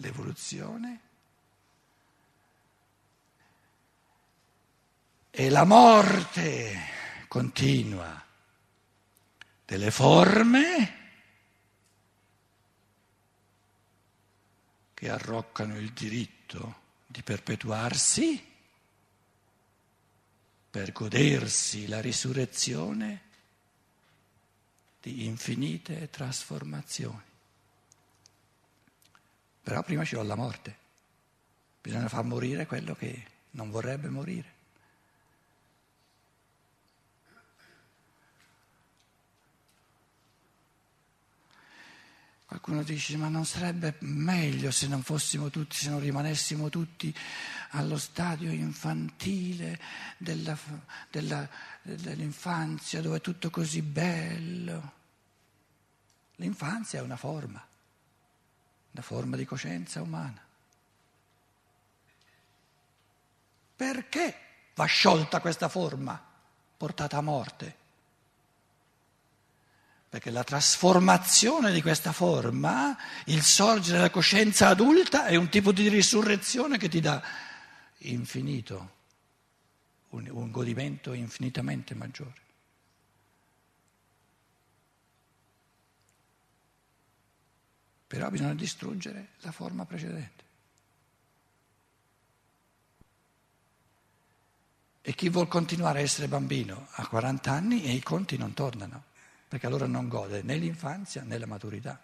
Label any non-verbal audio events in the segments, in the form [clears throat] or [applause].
l'evoluzione e la morte continua delle forme che arroccano il diritto di perpetuarsi per godersi la risurrezione di infinite trasformazioni. Però prima ci vuole la morte, bisogna far morire quello che non vorrebbe morire. Qualcuno dice, ma non sarebbe meglio se non fossimo tutti, se non rimanessimo tutti allo stadio infantile della, della, dell'infanzia, dove è tutto così bello. L'infanzia è una forma, una forma di coscienza umana. Perché va sciolta questa forma, portata a morte? Perché la trasformazione di questa forma, il sorgere della coscienza adulta, è un tipo di risurrezione che ti dà infinito, un, un godimento infinitamente maggiore. Però bisogna distruggere la forma precedente. E chi vuol continuare a essere bambino a 40 anni e i conti non tornano perché allora non gode né l'infanzia né la maturità.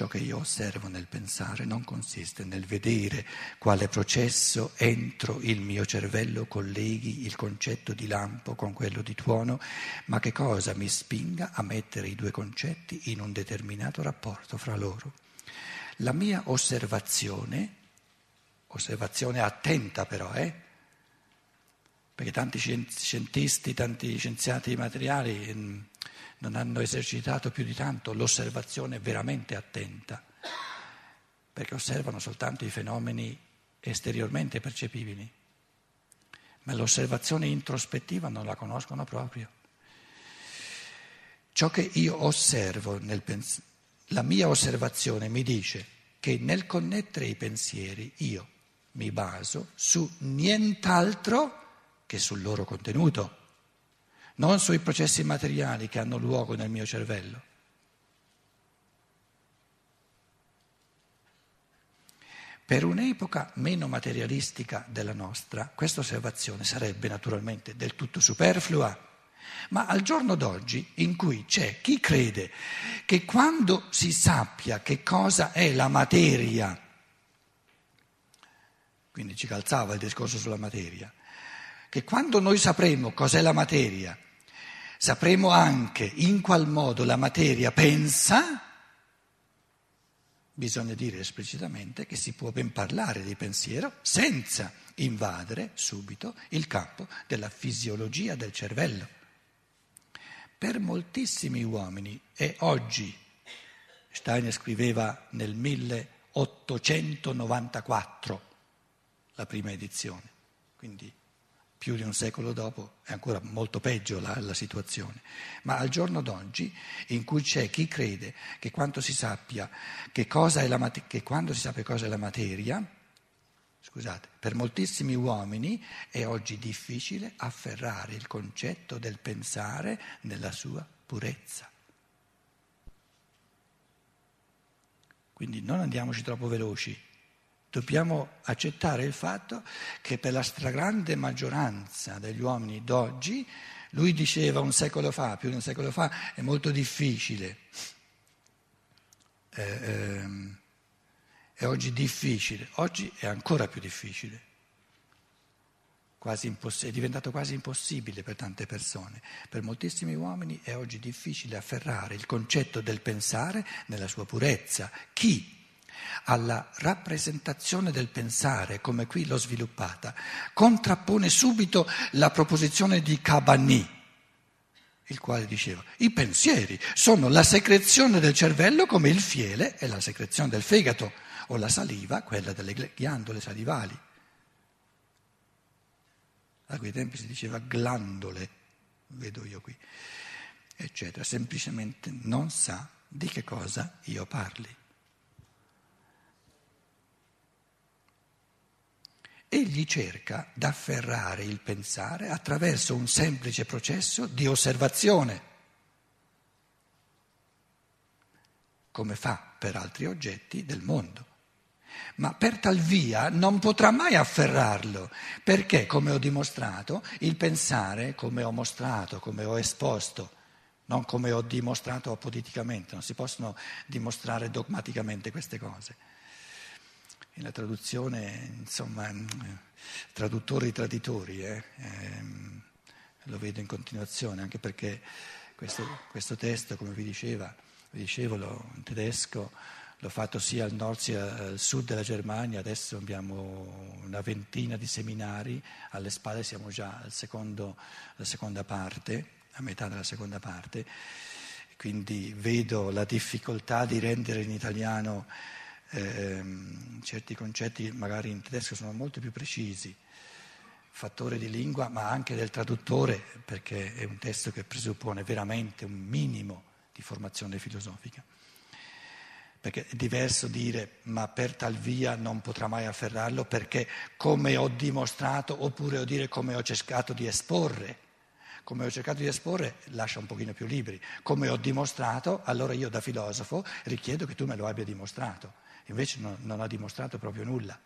Ciò che io osservo nel pensare non consiste nel vedere quale processo entro il mio cervello colleghi il concetto di lampo con quello di tuono, ma che cosa mi spinga a mettere i due concetti in un determinato rapporto fra loro. La mia osservazione osservazione attenta però, eh? perché tanti scientisti, tanti scienziati materiali mm, non hanno esercitato più di tanto l'osservazione veramente attenta, perché osservano soltanto i fenomeni esteriormente percepibili, ma l'osservazione introspettiva non la conoscono proprio. Ciò che io osservo nel pensiero, la mia osservazione mi dice che nel connettere i pensieri io mi baso su nient'altro che sul loro contenuto, non sui processi materiali che hanno luogo nel mio cervello. Per un'epoca meno materialistica della nostra, questa osservazione sarebbe naturalmente del tutto superflua, ma al giorno d'oggi in cui c'è chi crede che quando si sappia che cosa è la materia, quindi ci calzava il discorso sulla materia, che quando noi sapremo cos'è la materia, sapremo anche in qual modo la materia pensa, bisogna dire esplicitamente che si può ben parlare di pensiero senza invadere subito il campo della fisiologia del cervello. Per moltissimi uomini, e oggi, Steiner scriveva nel 1894, la prima edizione, quindi più di un secolo dopo è ancora molto peggio la, la, situazione. Ma al giorno d'oggi, in cui c'è chi crede che quando si sappia che, cosa è la, che quando si sappia cosa è la materia, scusate, per moltissimi uomini è oggi difficile afferrare il concetto del pensare nella sua purezza. Quindi non andiamoci troppo veloci. Dobbiamo accettare il fatto che per la stragrande maggioranza degli uomini d'oggi, lui diceva un secolo fa, più di un secolo fa, è molto difficile. Eh, ehm, è oggi difficile, oggi è ancora più difficile. Imposs- è diventato quasi impossibile per tante persone. Per moltissimi uomini è oggi difficile afferrare il concetto del pensare nella sua purezza. Chi alla rappresentazione del pensare, come qui l'ho sviluppata, contrappone subito la proposizione di Cabani, il quale diceva i pensieri sono la secrezione del cervello come il fiele è la secrezione del fegato o la saliva, quella delle ghiandole salivali. A quei tempi si diceva glandole, vedo io qui. eccetera, semplicemente non sa di che cosa io parli. Egli cerca d'afferrare il pensare attraverso un semplice processo di osservazione, come fa per altri oggetti del mondo. Ma per tal via non potrà mai afferrarlo, perché, come ho dimostrato, il pensare, come ho mostrato, come ho esposto, non come ho dimostrato apoliticamente, non si possono dimostrare dogmaticamente queste cose la traduzione, insomma, mm, traduttori traditori, eh, ehm, lo vedo in continuazione, anche perché questo, questo testo, come vi, diceva, vi dicevo, lo, in tedesco l'ho fatto sia al nord sia al sud della Germania, adesso abbiamo una ventina di seminari, alle spalle siamo già al secondo, alla seconda parte, a metà della seconda parte, quindi vedo la difficoltà di rendere in italiano ehm, certi concetti magari in tedesco sono molto più precisi, fattore di lingua ma anche del traduttore perché è un testo che presuppone veramente un minimo di formazione filosofica. Perché è diverso dire ma per tal via non potrà mai afferrarlo perché come ho dimostrato oppure o dire come ho cercato di esporre come ho cercato di esporre, lascia un pochino più libri. Come ho dimostrato, allora io da filosofo richiedo che tu me lo abbia dimostrato invece non, non ha dimostrato proprio nulla.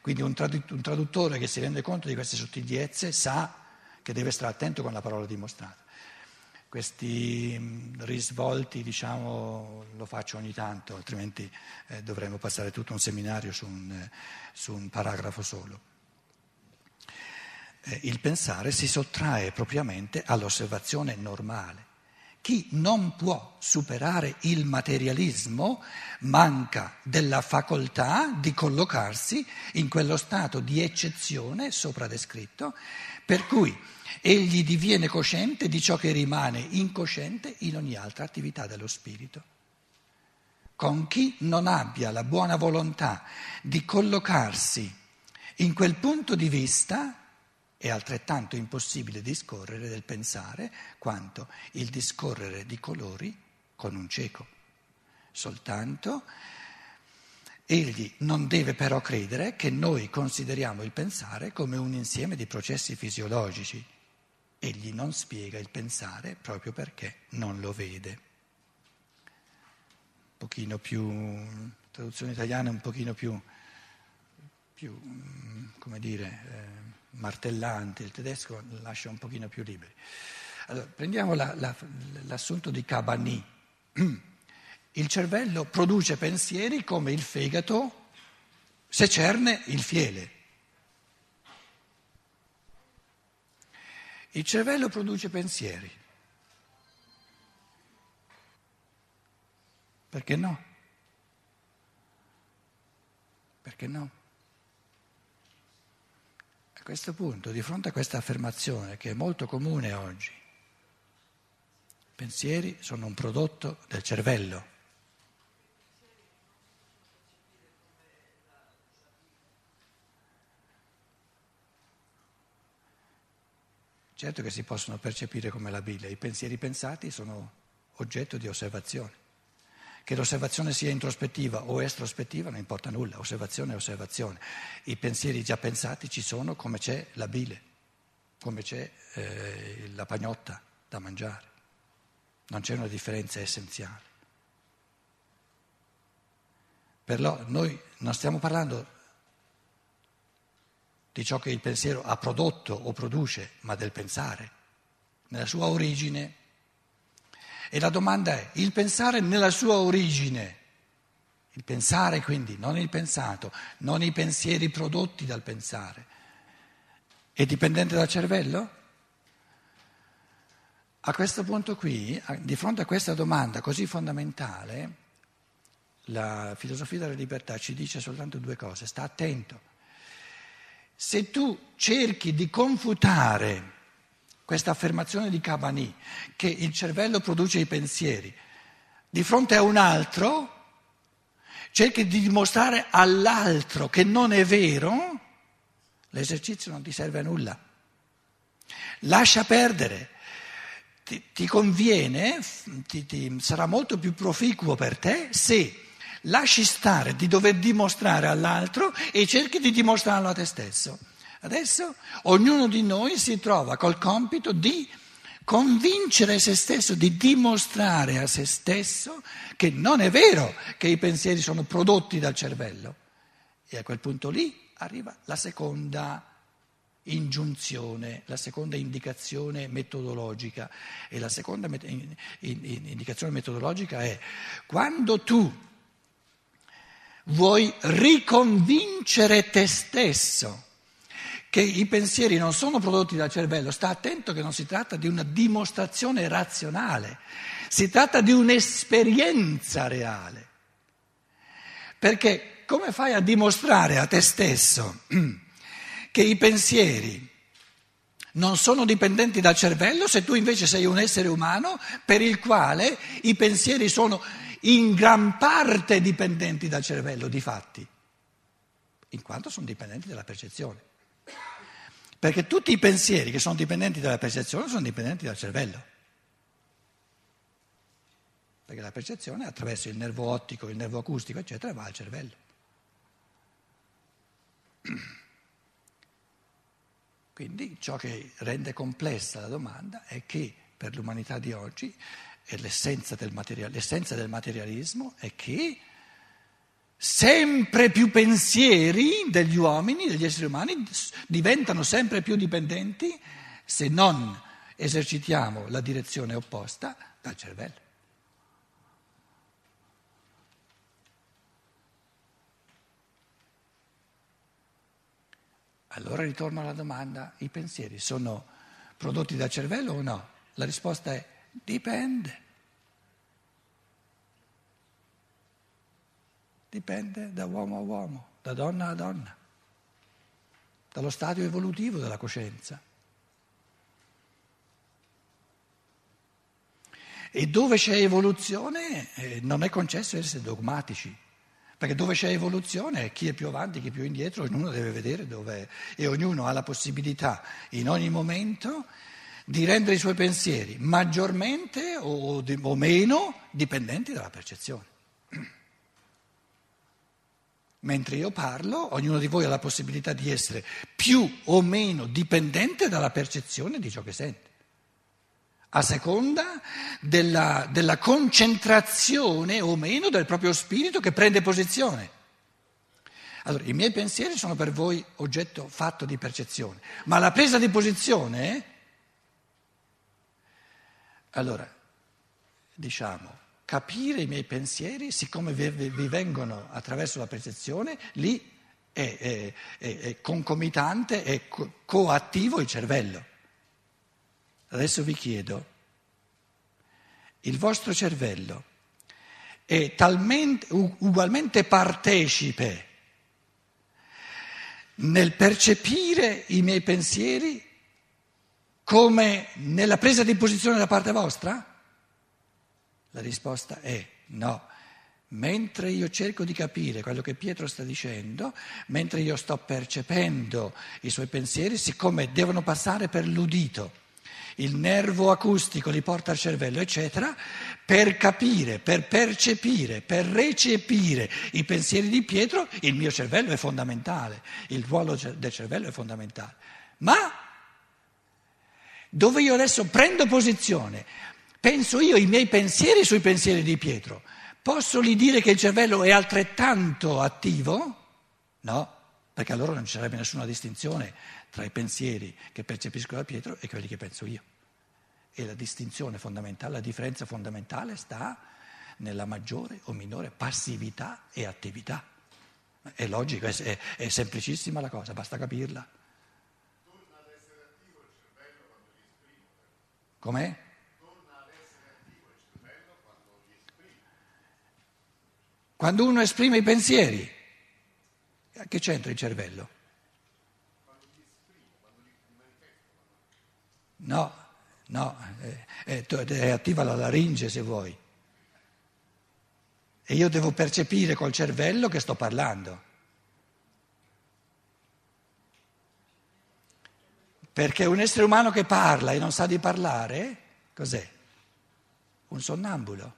Quindi un, tradu- un traduttore che si rende conto di queste sottigliezze sa che deve stare attento con la parola dimostrata. Questi mm, risvolti, diciamo, lo faccio ogni tanto, altrimenti eh, dovremmo passare tutto un seminario su un, eh, su un paragrafo solo. Eh, il pensare si sottrae propriamente all'osservazione normale. Chi non può superare il materialismo manca della facoltà di collocarsi in quello stato di eccezione sopra descritto, per cui egli diviene cosciente di ciò che rimane incosciente in ogni altra attività dello spirito. Con chi non abbia la buona volontà di collocarsi in quel punto di vista, è altrettanto impossibile discorrere del pensare quanto il discorrere di colori con un cieco. Soltanto egli non deve però credere che noi consideriamo il pensare come un insieme di processi fisiologici. Egli non spiega il pensare proprio perché non lo vede. Un pochino più, traduzione italiana un pochino più, più come dire... Eh, martellante, il tedesco lascia un pochino più liberi. Allora, prendiamo la, la, l'assunto di Cabani. [clears throat] Il cervello produce pensieri come il fegato secerne il fiele. Il cervello produce pensieri. Perché no? Perché no? Questo punto, di fronte a questa affermazione che è molto comune oggi, i pensieri sono un prodotto del cervello. Certo che si possono percepire come la Bibbia, i pensieri pensati sono oggetto di osservazione. Che l'osservazione sia introspettiva o estrospettiva non importa nulla, osservazione è osservazione. I pensieri già pensati ci sono come c'è la bile, come c'è eh, la pagnotta da mangiare. Non c'è una differenza essenziale. Però noi non stiamo parlando di ciò che il pensiero ha prodotto o produce, ma del pensare. Nella sua origine e la domanda è, il pensare nella sua origine, il pensare quindi, non il pensato, non i pensieri prodotti dal pensare, è dipendente dal cervello? A questo punto qui, di fronte a questa domanda così fondamentale, la filosofia della libertà ci dice soltanto due cose, sta attento. Se tu cerchi di confutare questa affermazione di Cabani, che il cervello produce i pensieri, di fronte a un altro cerchi di dimostrare all'altro che non è vero, l'esercizio non ti serve a nulla. Lascia perdere. ti, ti conviene, ti, ti, sarà molto più proficuo per te se lasci stare di dover dimostrare all'altro e cerchi di dimostrarlo a te stesso. Adesso ognuno di noi si trova col compito di convincere se stesso, di dimostrare a se stesso che non è vero che i pensieri sono prodotti dal cervello. E a quel punto lì arriva la seconda ingiunzione, la seconda indicazione metodologica. E la seconda met- in, in, indicazione metodologica è quando tu vuoi riconvincere te stesso che i pensieri non sono prodotti dal cervello, sta attento che non si tratta di una dimostrazione razionale, si tratta di un'esperienza reale. Perché come fai a dimostrare a te stesso [clears throat] che i pensieri non sono dipendenti dal cervello se tu invece sei un essere umano per il quale i pensieri sono in gran parte dipendenti dal cervello, di fatti, in quanto sono dipendenti dalla percezione. Perché tutti i pensieri che sono dipendenti dalla percezione sono dipendenti dal cervello. Perché la percezione attraverso il nervo ottico, il nervo acustico, eccetera, va al cervello. Quindi ciò che rende complessa la domanda è che per l'umanità di oggi l'essenza del, material, l'essenza del materialismo è che sempre più pensieri degli uomini, degli esseri umani, diventano sempre più dipendenti se non esercitiamo la direzione opposta dal cervello. Allora ritorno alla domanda, i pensieri sono prodotti dal cervello o no? La risposta è dipende. Dipende da uomo a uomo, da donna a donna, dallo stadio evolutivo della coscienza. E dove c'è evoluzione eh, non è concesso essere dogmatici. Perché dove c'è evoluzione, chi è più avanti, chi è più indietro, ognuno deve vedere dove è e ognuno ha la possibilità in ogni momento di rendere i suoi pensieri maggiormente o, o meno dipendenti dalla percezione. Mentre io parlo, ognuno di voi ha la possibilità di essere più o meno dipendente dalla percezione di ciò che sente a seconda della, della concentrazione o meno del proprio spirito che prende posizione. Allora, i miei pensieri sono per voi oggetto fatto di percezione, ma la presa di posizione, allora, diciamo, capire i miei pensieri, siccome vi, vengono attraverso la percezione, lì è, è, è, è concomitante, è coattivo il cervello. Adesso vi chiedo, il vostro cervello è talmente, ugualmente partecipe nel percepire i miei pensieri come nella presa di posizione da parte vostra? La risposta è no. Mentre io cerco di capire quello che Pietro sta dicendo, mentre io sto percependo i suoi pensieri, siccome devono passare per l'udito, il nervo acustico li porta al cervello, eccetera, per capire, per percepire, per recepire i pensieri di Pietro, il mio cervello è fondamentale, il ruolo del cervello è fondamentale. Ma dove io adesso prendo posizione, penso io i miei pensieri sui pensieri di Pietro, posso gli dire che il cervello è altrettanto attivo? No, perché allora non ci sarebbe nessuna distinzione tra i pensieri che percepisco da Pietro e quelli che penso io. E la distinzione fondamentale, la differenza fondamentale sta nella maggiore o minore passività e attività. È logico, è, è semplicissima la cosa, basta capirla. Torna ad essere attivo il cervello quando li esprimo. Com'è? Torna ad essere attivo il cervello quando li esprimo. Quando uno esprime i pensieri, che c'entra il cervello? No, no, è, è attiva la laringe se vuoi. E io devo percepire col cervello che sto parlando. Perché un essere umano che parla e non sa di parlare Cos'è? Un sonnambulo?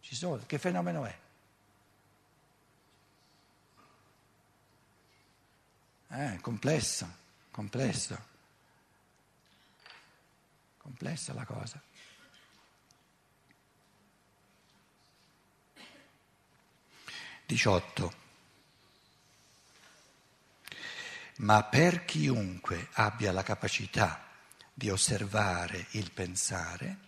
Sono. Che fenomeno è? Eh, complesso, complesso. Complessa la cosa. Diciotto. Ma per chiunque abbia la capacità di osservare il pensare,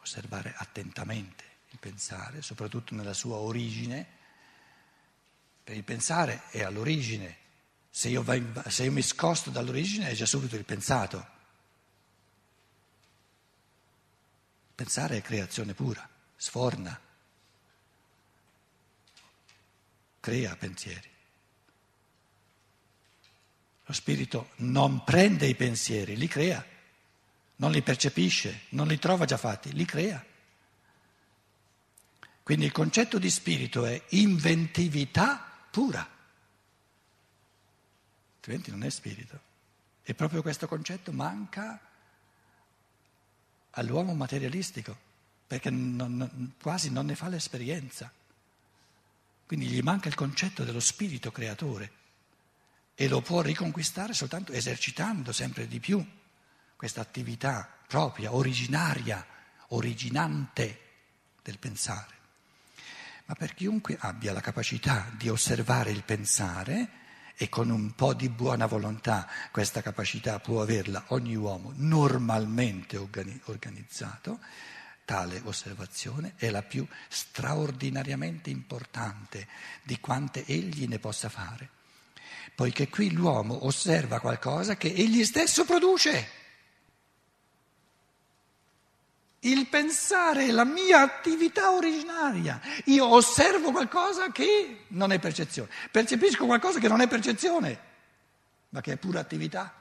osservare attentamente il pensare, soprattutto nella sua origine, per il pensare è all'origine, se io, se io mi scosto dall'origine è già subito il pensato. Pensare è creazione pura, sforna, crea pensieri. Lo spirito non prende i pensieri, li crea, non li percepisce, non li trova già fatti, li crea. Quindi il concetto di spirito è inventività pura, altrimenti non è spirito. E proprio questo concetto manca all'uomo materialistico, perché non, quasi non ne fa l'esperienza. Quindi gli manca il concetto dello spirito creatore e lo può riconquistare soltanto esercitando sempre di più questa attività propria, originaria, originante del pensare. Ma per chiunque abbia la capacità di osservare il pensare, e con un po' di buona volontà questa capacità può averla ogni uomo normalmente organizzato, tale osservazione è la più straordinariamente importante di quante egli ne possa fare, poiché qui l'uomo osserva qualcosa che egli stesso produce. Il pensare è la mia attività originaria. Io osservo qualcosa che non è percezione, percepisco qualcosa che non è percezione, ma che è pura attività.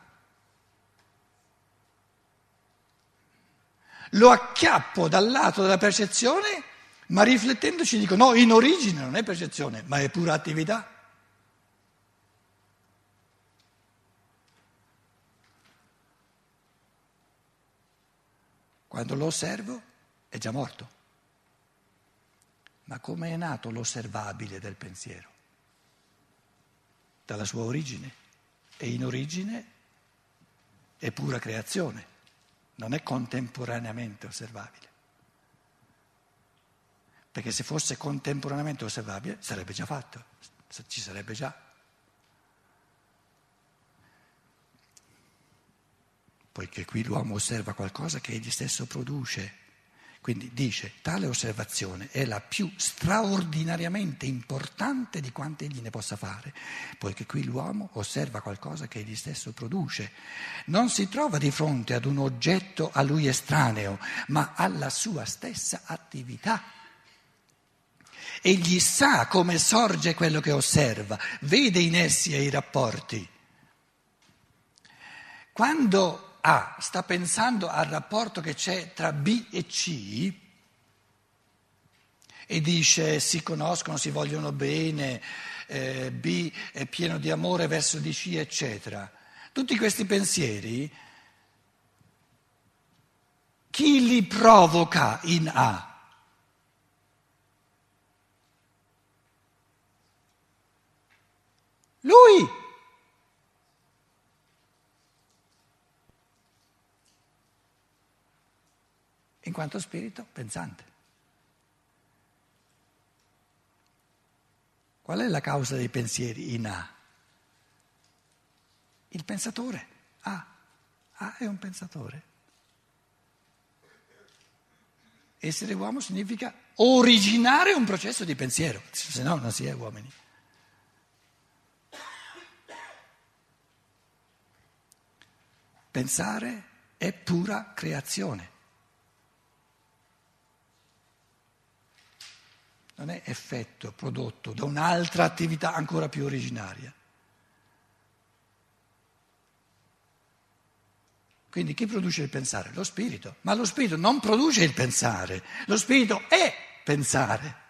Lo acchiappo dal lato della percezione, ma riflettendoci dico no, in origine non è percezione, ma è pura attività. Quando lo osservo è già morto. Ma come è nato l'osservabile del pensiero? Dalla sua origine. E in origine è pura creazione, non è contemporaneamente osservabile. Perché se fosse contemporaneamente osservabile sarebbe già fatto, ci sarebbe già. Poiché qui l'uomo osserva qualcosa che egli stesso produce. Quindi dice, tale osservazione è la più straordinariamente importante di quante egli ne possa fare, poiché qui l'uomo osserva qualcosa che egli stesso produce. Non si trova di fronte ad un oggetto a lui estraneo, ma alla sua stessa attività. Egli sa come sorge quello che osserva, vede in essi i rapporti. Quando a sta pensando al rapporto che c'è tra B e C e dice si conoscono, si vogliono bene, eh, B è pieno di amore verso di C, eccetera. Tutti questi pensieri, chi li provoca in A? Lui! In quanto spirito pensante. Qual è la causa dei pensieri in A? Il pensatore. A. A è un pensatore. Essere uomo significa originare un processo di pensiero, se no non si è uomini. Pensare è pura creazione. Non è effetto prodotto da un'altra attività ancora più originaria. Quindi chi produce il pensare? Lo spirito, ma lo spirito non produce il pensare, lo spirito è pensare.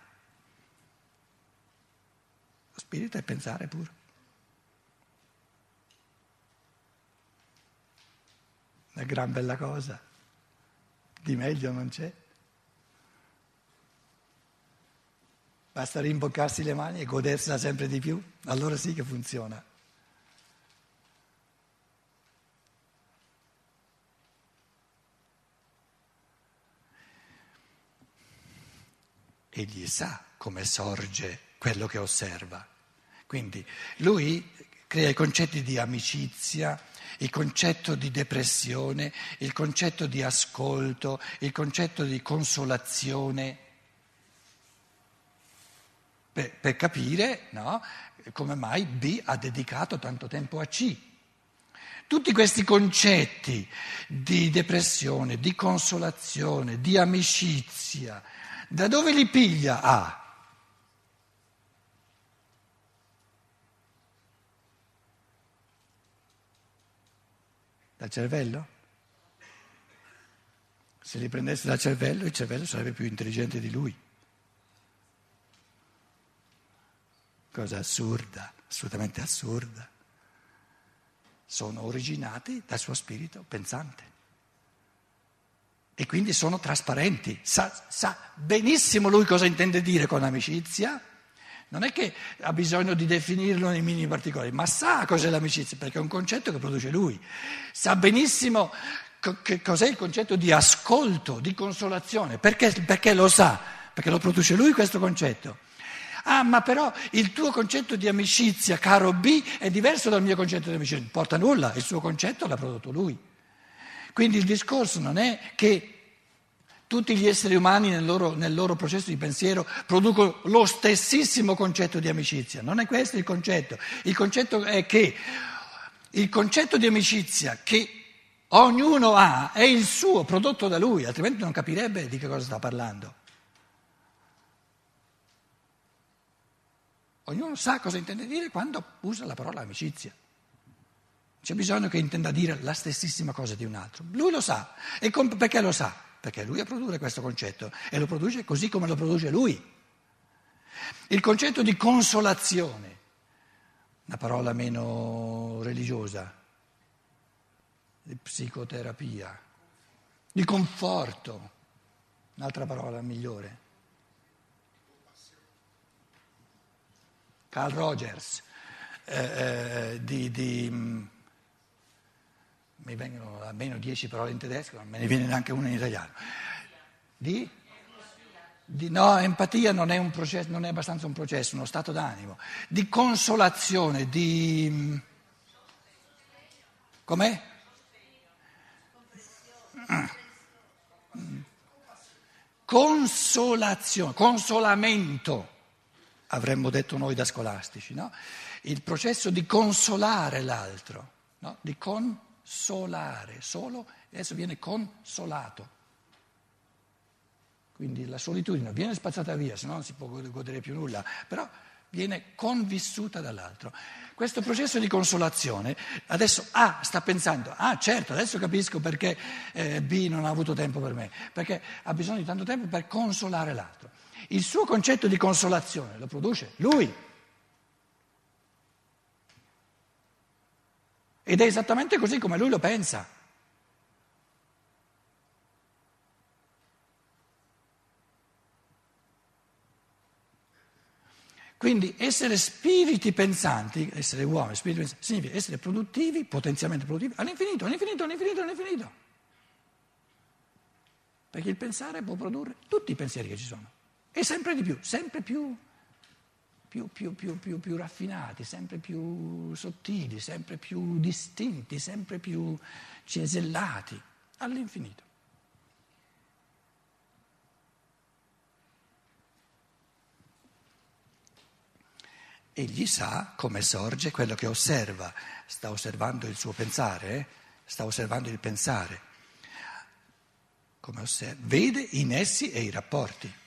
Lo spirito è pensare puro. Una gran bella cosa. Di meglio non c'è. Basta rimboccarsi le mani e godersela sempre di più, allora sì che funziona. Egli sa come sorge quello che osserva. Quindi lui crea i concetti di amicizia, il concetto di depressione, il concetto di ascolto, il concetto di consolazione, per, per capire no, come mai B ha dedicato tanto tempo a C. Tutti questi concetti di depressione, di consolazione, di amicizia, da dove li piglia A? Dal cervello? Se li prendesse dal cervello, il cervello sarebbe più intelligente di lui. Cosa assurda, assolutamente assurda. Sono originati dal suo spirito pensante. E quindi sono trasparenti, sa, sa benissimo lui cosa intende dire con amicizia non è che ha bisogno di definirlo nei minimi particolari, ma sa cos'è l'amicizia, perché è un concetto che produce lui. Sa benissimo che cos'è il concetto di ascolto, di consolazione, perché, perché lo sa, perché lo produce lui questo concetto. Ah, ma però il tuo concetto di amicizia, caro B, è diverso dal mio concetto di amicizia. Non importa nulla, il suo concetto l'ha prodotto lui. Quindi il discorso non è che tutti gli esseri umani nel loro, nel loro, processo di pensiero producono lo stessissimo concetto di amicizia. Non è questo il concetto. Il concetto è che il concetto di amicizia che ognuno ha è il suo, prodotto da lui, altrimenti non capirebbe di che cosa sta parlando. Ognuno sa cosa intende dire quando usa la parola amicizia. C'è bisogno che intenda dire la stessissima cosa di un altro. Lui lo sa. E perché lo sa? perché lui a produrre questo concetto e lo produce così come lo produce lui. Il concetto di consolazione, una parola meno religiosa, di psicoterapia, di conforto, un'altra parola migliore. Carl Rogers, eh, eh, di, di mm, mi vengono almeno dieci parole in tedesco, non me ne viene neanche una in italiano. Di? Di, no, empatia non è, processo, non è abbastanza un processo, uno stato d'animo, di consolazione, di... Com'è? Consolazione, consolamento, avremmo detto noi da scolastici, no? Il processo di consolare l'altro, no? di consolare solare, solo, adesso viene consolato. Quindi la solitudine viene spazzata via, se no non si può godere più nulla, però viene convissuta dall'altro. Questo processo di consolazione, adesso A sta pensando, ah certo, adesso capisco perché eh, B non ha avuto tempo per me, perché ha bisogno di tanto tempo per consolare l'altro. Il suo concetto di consolazione lo produce lui. Ed è esattamente così come lui lo pensa. Quindi essere spiriti pensanti, essere uomini, spiriti pensanti, significa essere produttivi, potenzialmente produttivi, all'infinito, all'infinito, all'infinito, all'infinito. Perché il pensare può produrre tutti i pensieri che ci sono. E sempre di più, sempre più più, più, più, raffinati, sempre più sottili, sempre più distinti, sempre più cesellati, all'infinito. Egli sa come sorge quello che osserva, sta osservando il suo pensare, eh? sta osservando il pensare, osserva, vede in essi e i rapporti.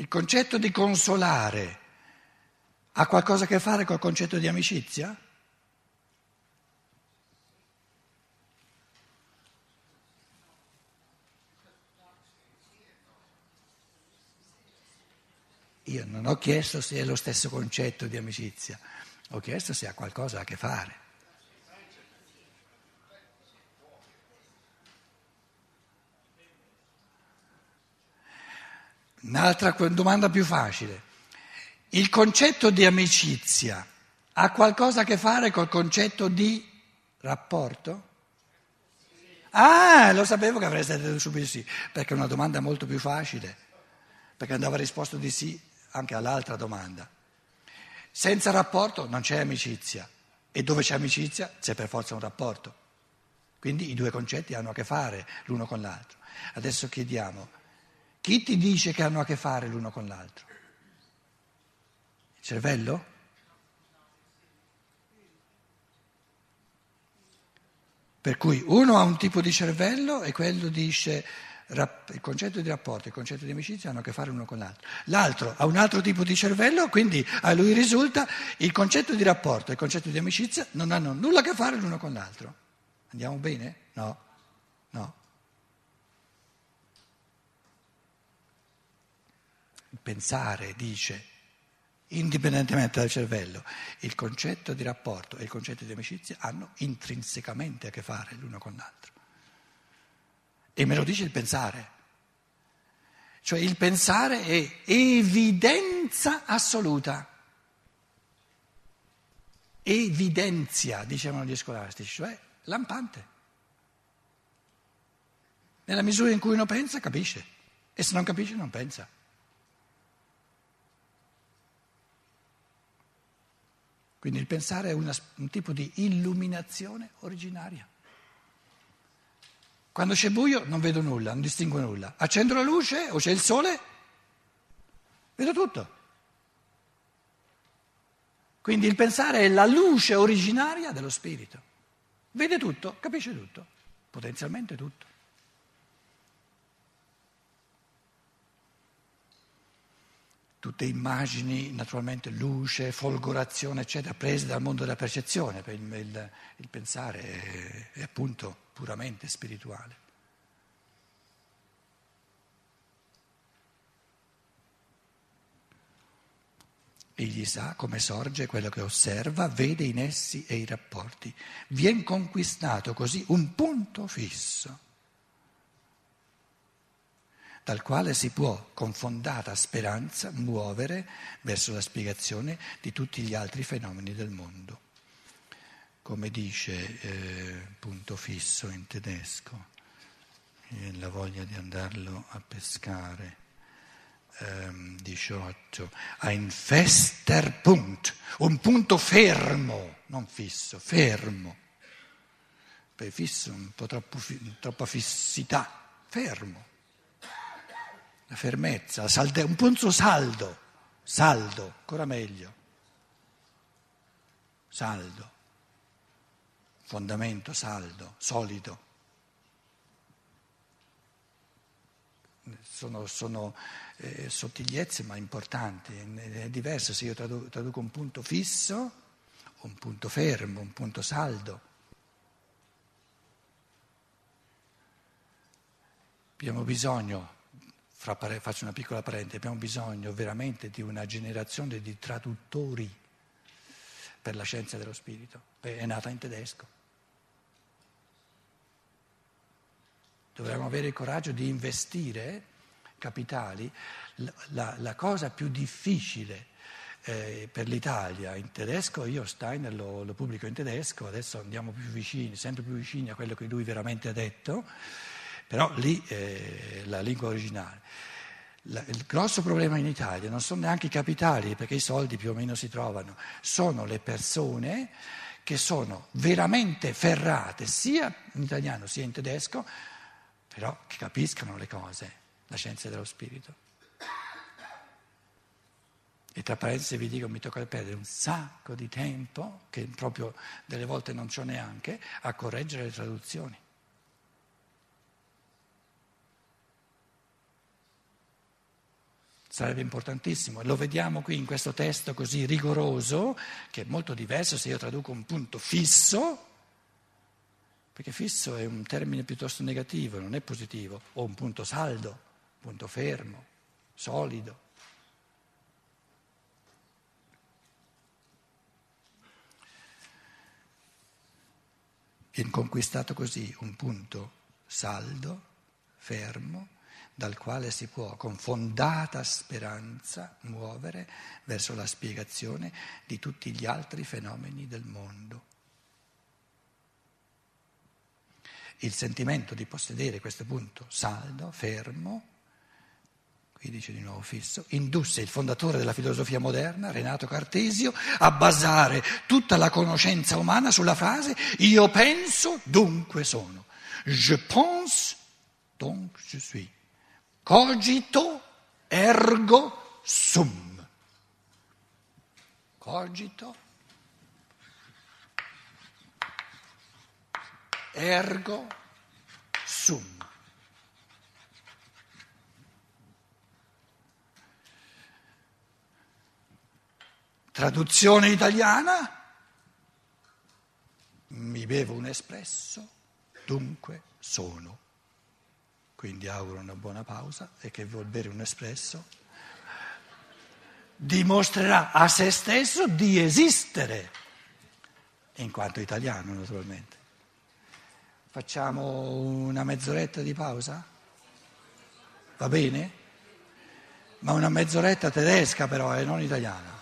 Il concetto di consolare ha qualcosa a che fare col concetto di amicizia? Io non ho chiesto se è lo stesso concetto di amicizia, Ho chiesto se ha qualcosa a che fare. Un'altra domanda più facile. Il concetto di amicizia ha qualcosa a che fare col concetto di rapporto? Ah, lo sapevo che avreste detto subito sì, perché è una domanda molto più facile, perché andava risposto di sì anche all'altra domanda. Senza rapporto non c'è amicizia e dove c'è amicizia c'è per forza un rapporto. Quindi i due concetti hanno a che fare l'uno con l'altro. Adesso chiediamo, chi ti dice che hanno a che fare l'uno con l'altro? Il cervello? Per cui uno ha un tipo di cervello e quello dice il concetto di rapporto il concetto di amicizia hanno a che fare l'uno con l'altro. L'altro ha un altro tipo di cervello, quindi a lui risulta il concetto di rapporto e il concetto di amicizia non hanno nulla a che fare l'uno con l'altro. Andiamo bene? No. Il pensare dice, indipendentemente dal cervello, il concetto di rapporto e il concetto di amicizia hanno intrinsecamente a che fare l'uno con l'altro. E me lo dice il pensare. Cioè il pensare è evidenza assoluta. Evidenzia, dicevano gli scolastici, cioè lampante. Nella misura in cui uno pensa, capisce. E se non capisce, non pensa. Quindi il pensare è una, un tipo di illuminazione originaria. Quando c'è buio non vedo nulla, non distingo nulla. Accendo la luce o c'è il sole, vedo tutto. Quindi il pensare è la luce originaria dello spirito. Vede tutto, capisce tutto, potenzialmente tutto. Tutte immagini, naturalmente luce, folgorazione, eccetera, prese dal mondo della percezione, il, il, il pensare è, è appunto puramente spirituale. Egli sa come sorge quello che osserva, vede in essi e i rapporti. Vien conquistato così un punto fisso dal quale si può con fondata speranza muovere verso la spiegazione di tutti gli altri fenomeni del mondo. Come dice eh, punto fisso in tedesco, eh, la voglia di andarlo a pescare. 18, ein fester Punkt, un punto fermo, non fisso, fermo. Per fisso un po' troppo, troppa fissità, fermo la fermezza, la salde, un punto saldo, saldo, ancora meglio, saldo, fondamento saldo, solido. Sono, sono eh, sottigliezze ma importanti, è diverso se io traduco, traduco un punto fisso, un punto fermo, un punto saldo. Abbiamo bisogno pare, faccio una piccola parentesi, abbiamo bisogno veramente di una generazione di traduttori per la scienza dello spirito. È nata in tedesco. Dovremmo avere il coraggio di investire capitali. La, la, la cosa più difficile eh, per l'Italia in tedesco, io Steiner lo, lo pubblico in tedesco, adesso andiamo più vicini, sempre più vicini a quello che lui veramente ha detto però lì è la lingua originale. il grosso problema in Italia non sono neanche i capitali, perché i soldi più o meno si trovano, sono le persone che sono veramente ferrate, sia in italiano sia in tedesco, però che capiscano le cose, la scienza dello spirito. E tra parentesi vi dico, mi tocca perdere un sacco di tempo, che proprio delle volte non c'ho neanche, a correggere le traduzioni. sarebbe importantissimo. Lo vediamo qui in questo testo così rigoroso, che è molto diverso se io traduco un punto fisso, perché fisso è un termine piuttosto negativo, non è positivo, o un punto saldo, un punto fermo, solido. Viene conquistato così un punto saldo, fermo, dal quale si può con fondata speranza muovere verso la spiegazione di tutti gli altri fenomeni del mondo. Il sentimento di possedere questo punto saldo, fermo, qui dice di nuovo fisso, indusse il fondatore della filosofia moderna, Renato Cartesio, a basare tutta la conoscenza umana sulla frase io penso, dunque sono. Je pense, donc je suis. Cogito, ergo sum. Cogito, ergo sum. Traduzione italiana? Mi bevo un espresso, dunque sono. Quindi auguro una buona pausa e che vuol bere un espresso dimostrerà a se stesso di esistere, in quanto italiano naturalmente. Facciamo una mezz'oretta di pausa? Va bene? Ma una mezz'oretta tedesca però, e eh, non italiana.